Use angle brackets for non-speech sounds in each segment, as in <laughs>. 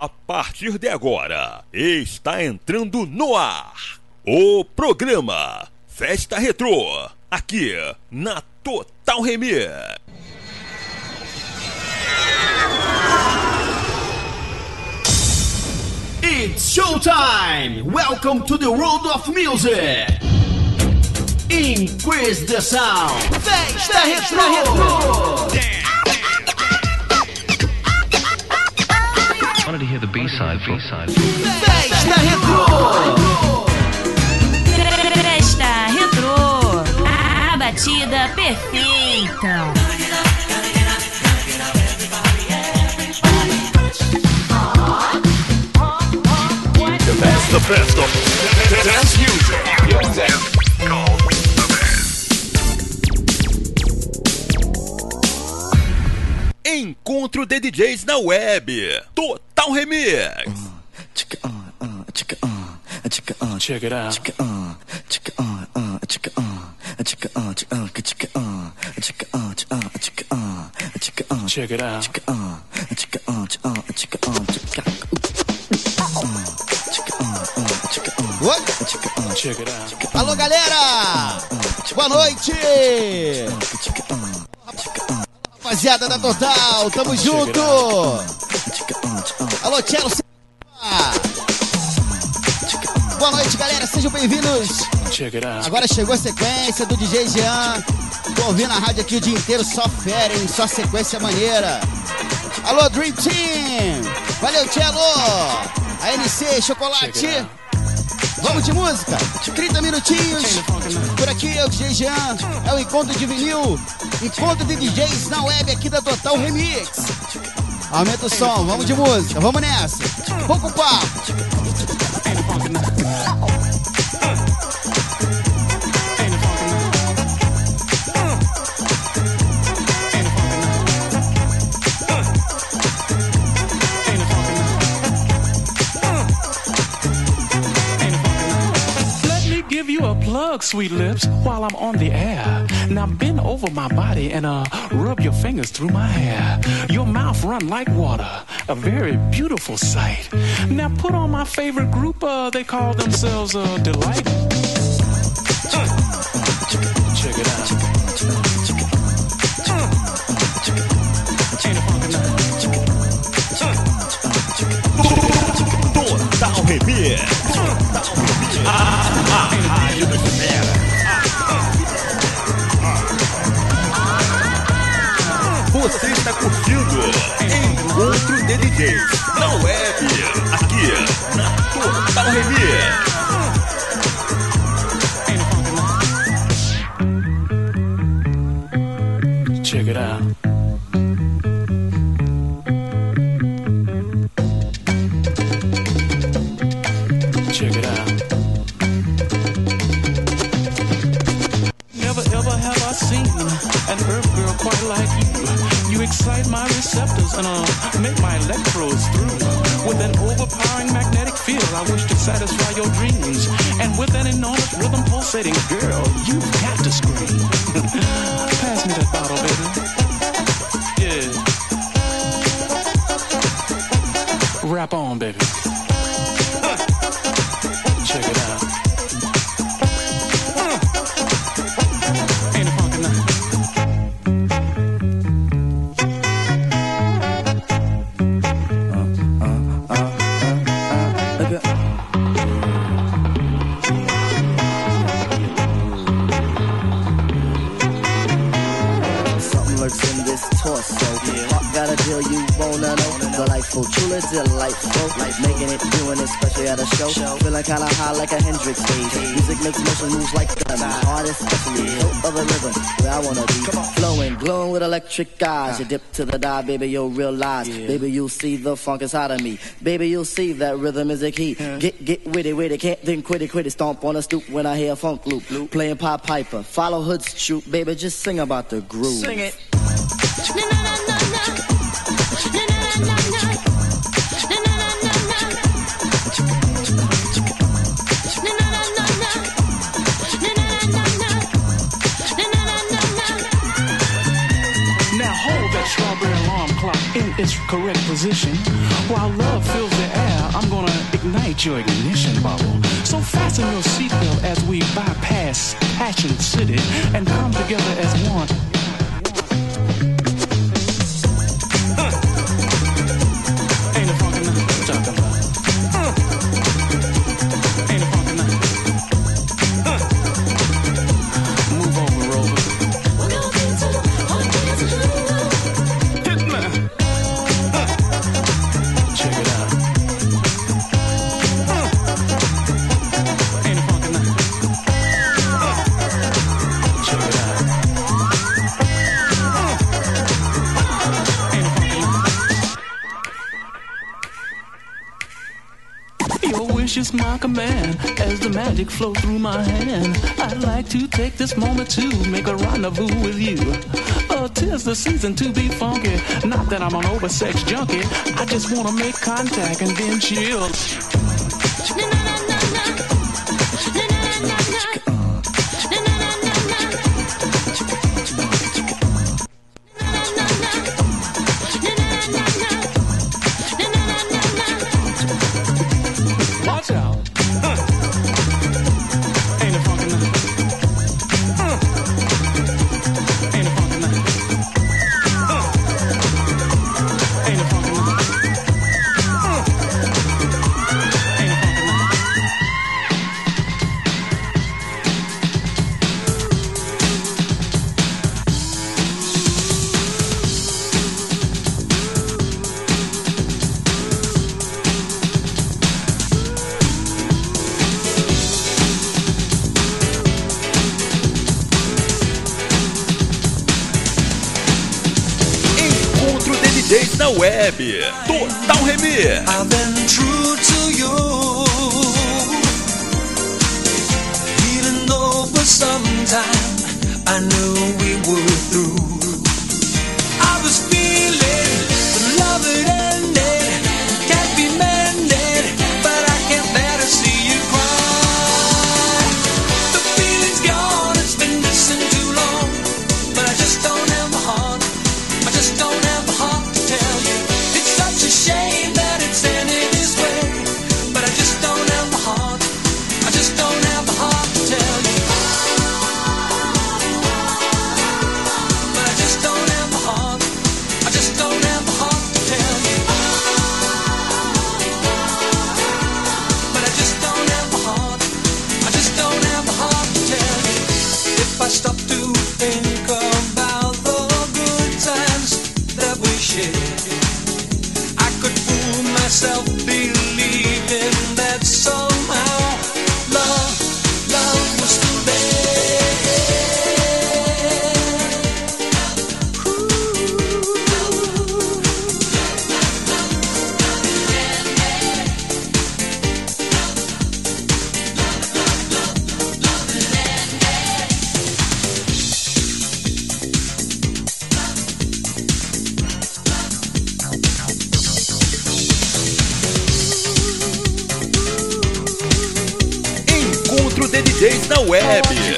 A partir de agora, está entrando no ar o programa Festa Retrô, aqui na Total Remix. It's showtime! Welcome to the world of music! Increase the sound! Festa Retro! Wanted to hear the B-side. B-side. Festa Retro! Festa Retrô. A batida perfeita. The best of dance music. Encontro de DJs na web. Total Remix. Check it out. Check it out. Check it out. Alô, galera! Boa noite! Rapaziada da Total, tamo junto! Alô, Tchelo! Boa noite, galera, sejam bem-vindos! Agora chegou a sequência do DJ Jean. Tô ouvindo a rádio aqui o dia inteiro, só fera, hein? Só sequência maneira. Alô, Dream Team! Valeu, Tchelo! A NC, Chocolate! Vamos de música? 30 minutinhos. Por aqui é o DJ Jean. É o encontro de vinil. Encontro de DJs na web aqui da Total Remix. Aumenta o som, vamos de música, vamos nessa. Pouco. Let plug, sweet lips, while I'm on the air. Now bend over my body and uh rub your fingers through my hair. Your mouth run like water, a very beautiful sight. Now put on my favorite group, uh, they call themselves uh, Delight. Excite my receptors and uh, make my electrodes through. With an overpowering magnetic field, I wish to satisfy your dreams. And with an enormous rhythm pulsating, girl, you've got to scream. <laughs> Pass me that bottle, baby. Yeah. Rap on, baby. Delightful. Like making it, doing it, especially at a show. Feeling kinda high like a Hendrix stage. Music makes motion moves like the artist, especially hilt of the rhythm. Where I wanna be. Flowing, glowing with electric eyes. You dip to the dive, baby, you'll realize. Baby, you'll see the funk inside of me. Baby, you'll see that rhythm is a key. Get, get witty, witty, can't think quit it, quit it. Stomp on a stoop when I hear a funk loop. Playing Pop Piper, follow Hood's troop. Baby, just sing about the groove. Sing it. its correct position. While love fills the air, I'm gonna ignite your ignition bubble. So fasten your seatbelt as we bypass Passion City and come together as one. like a man as the magic flows through my hand. I'd like to take this moment to make a rendezvous with you. Oh, tis the season to be funky. Not that I'm an oversex junkie. I just wanna make contact and then chill. DJs na web. Total Remix. I've been true to you. Even though for some time I knew we were through.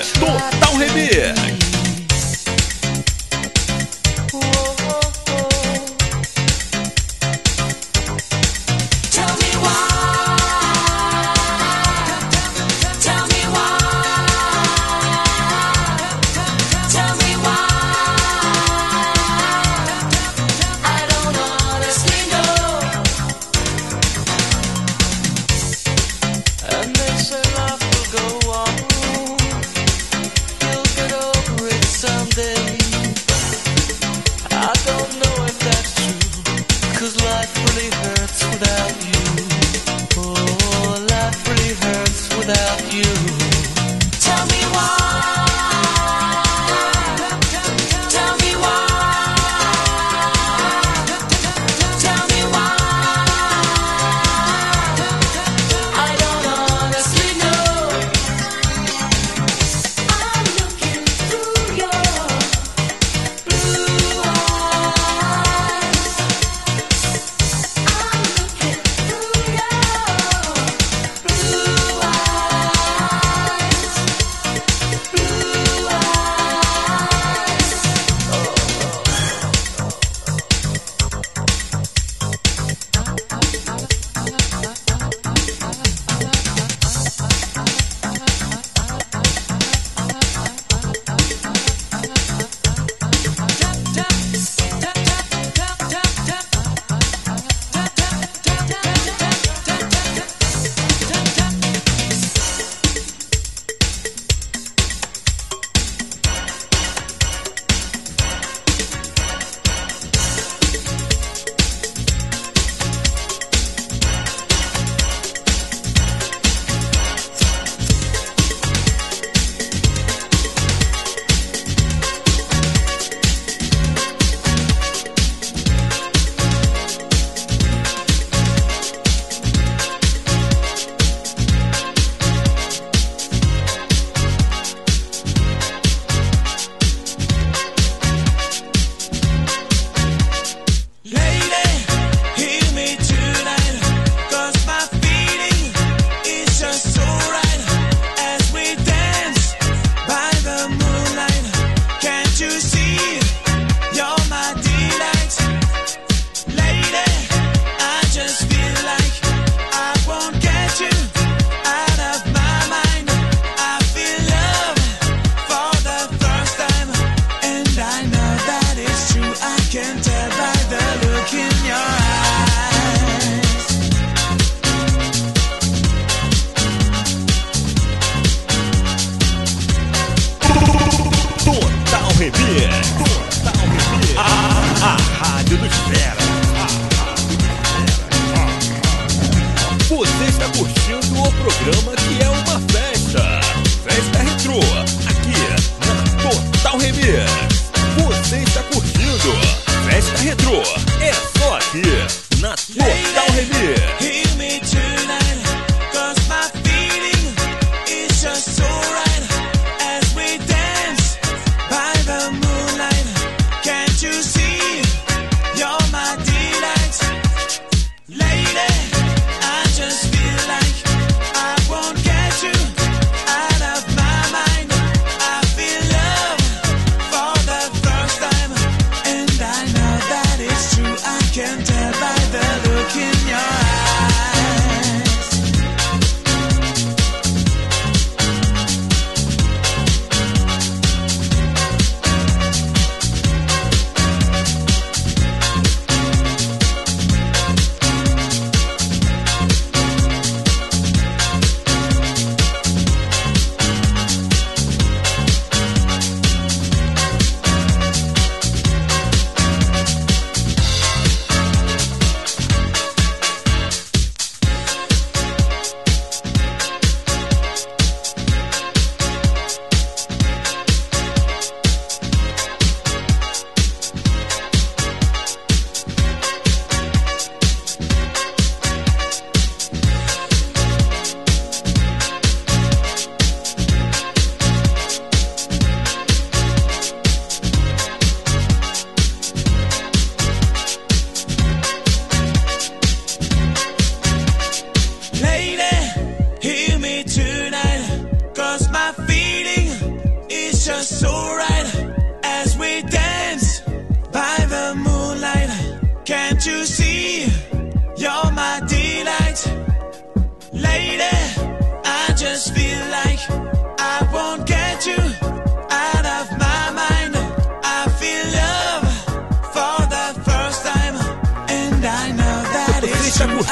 Что?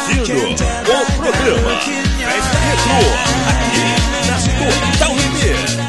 curtindo o programa é Fest Retro aqui na Total Remix.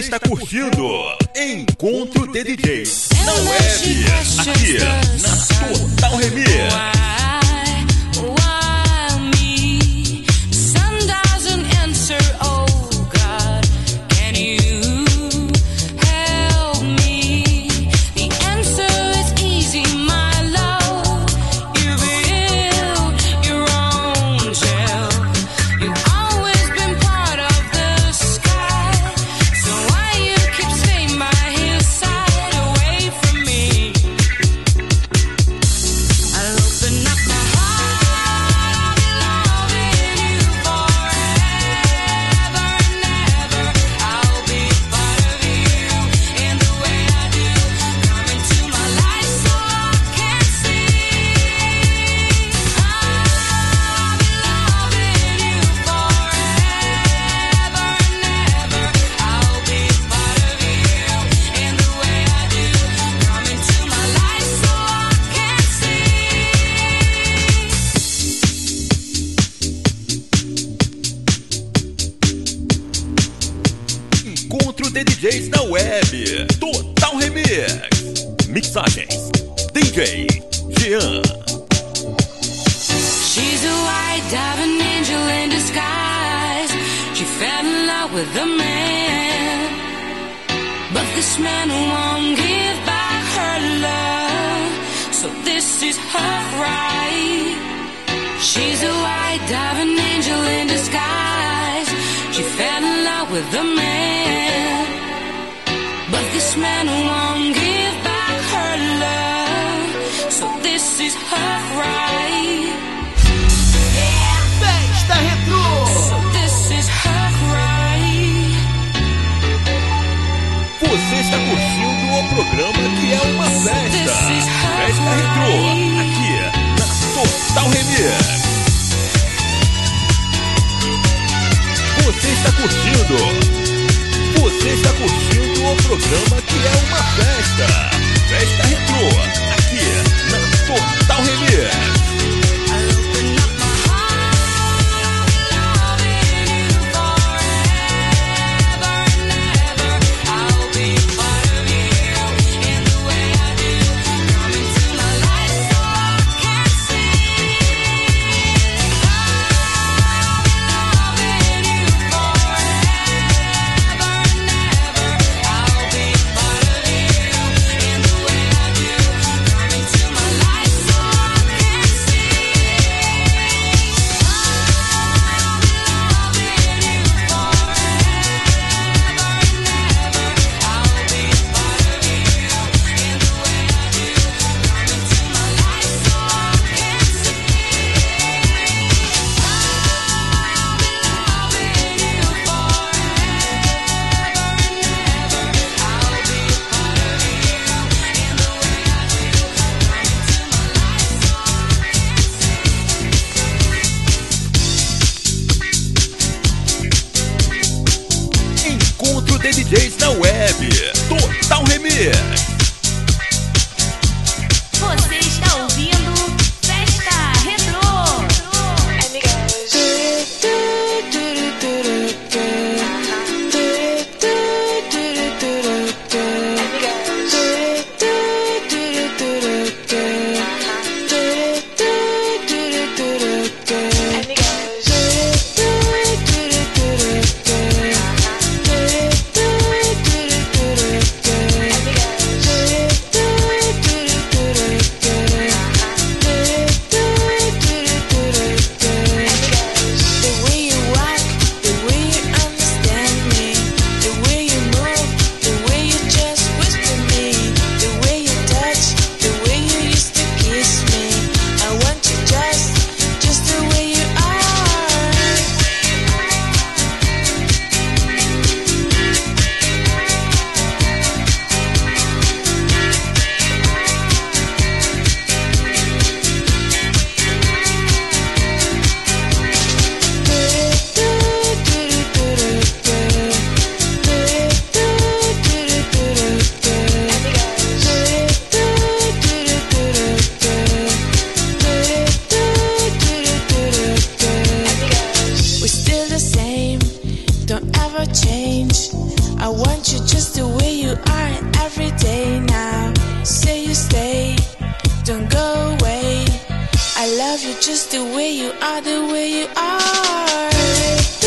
está curtindo. Encontro de DJs é, na web, aqui na Total tá Remix. This is her right. She's a white diamond angel in disguise. She fell in love with a man. But this man won't give back her love. So this is her. Festa Retro. So this is her right. Você está curtindo o programa que é uma. Festa Você está curtindo. Você está curtindo o programa que é uma festa. Festa Retro, aqui na Total Remix. You are every day now. Say you stay, don't go away. I love you just the way you are, the way you are.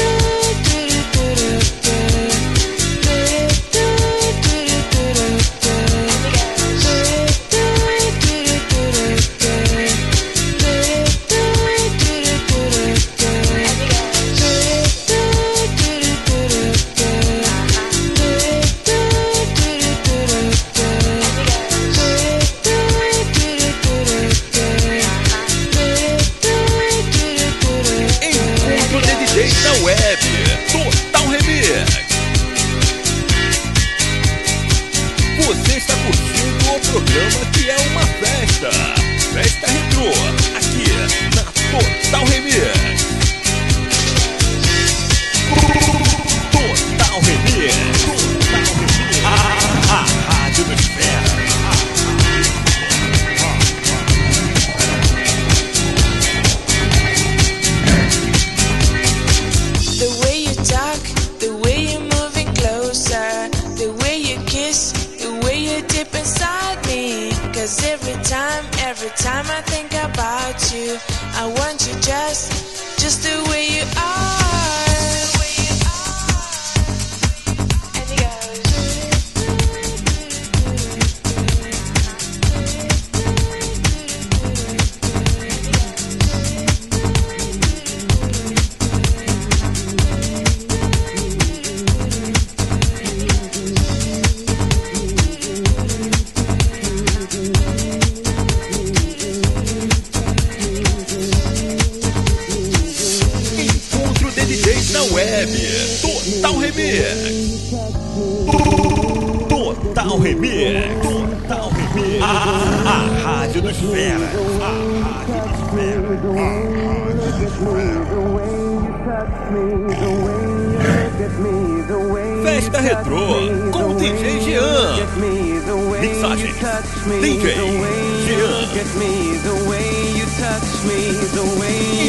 Mixagem DJ Jean.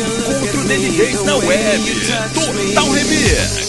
Encontro de DJs na web. Total Remix.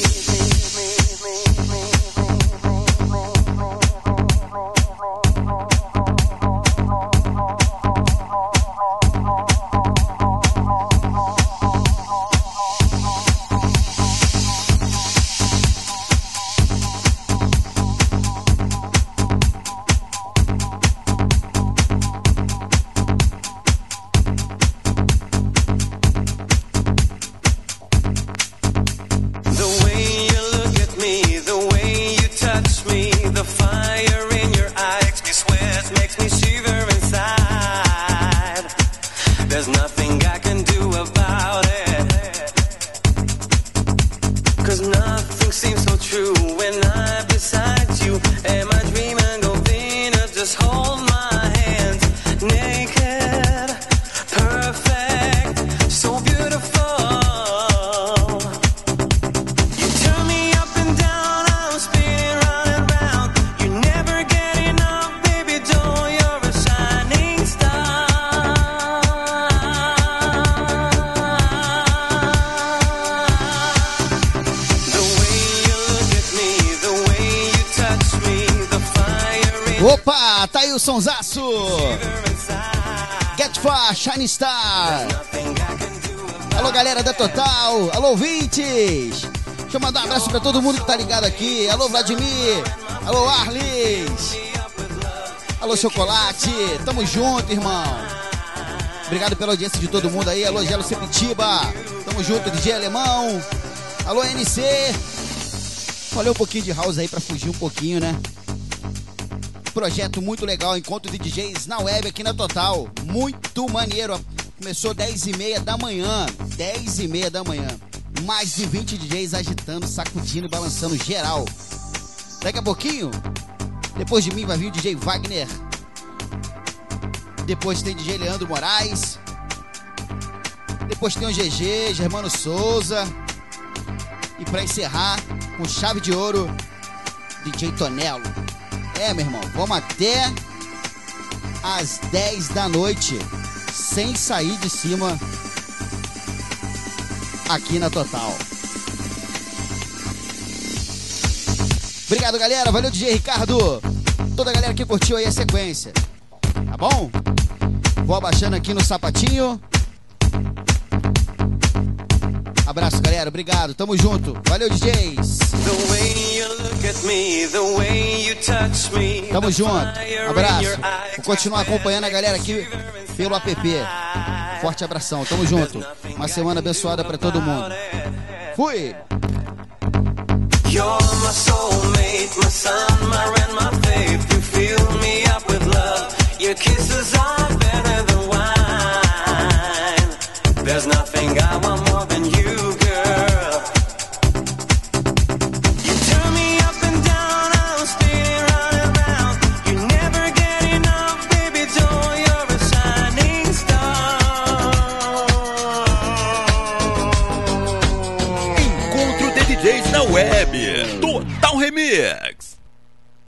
Sonsaço. Get Far, Shine Star. Alô, galera da Total. Alô, ouvintes. Deixa eu mandar um abraço pra todo mundo que tá ligado aqui. Alô, Vladimir. Alô, Arlis. Alô, Chocolate. Tamo junto, irmão. Obrigado pela audiência de todo mundo aí. Alô, Gelo Sepitiba. Tamo junto, DJ Alemão. Alô, NC. Falei um pouquinho de house aí pra fugir um pouquinho, né? Projeto muito legal, encontro de DJs na web aqui na Total. Muito maneiro. Começou 10 e meia da manhã. 10 e meia da manhã. Mais de 20 DJs agitando, sacudindo e balançando geral. Daqui a pouquinho, depois de mim vai vir o DJ Wagner. Depois tem DJ Leandro Moraes. Depois tem o GG, Germano Souza. E pra encerrar, com chave de ouro, DJ Tonelo. É, meu irmão, vamos até às 10 da noite, sem sair de cima, aqui na Total. Obrigado, galera. Valeu, DJ Ricardo. Toda a galera que curtiu aí a sequência. Tá bom? Vou abaixando aqui no sapatinho. Abraço, galera. Obrigado. Tamo junto. Valeu, DJs. Me, me. Tamo junto. Abraço. Vou continuar acompanhando a galera aqui pelo app. Forte abração. Tamo junto. Uma semana abençoada pra todo mundo. Fui. You're my soulmate, my sun, my rain, my faith. You fill me up with love. Your kisses are better than wine. There's nothing I want more than you,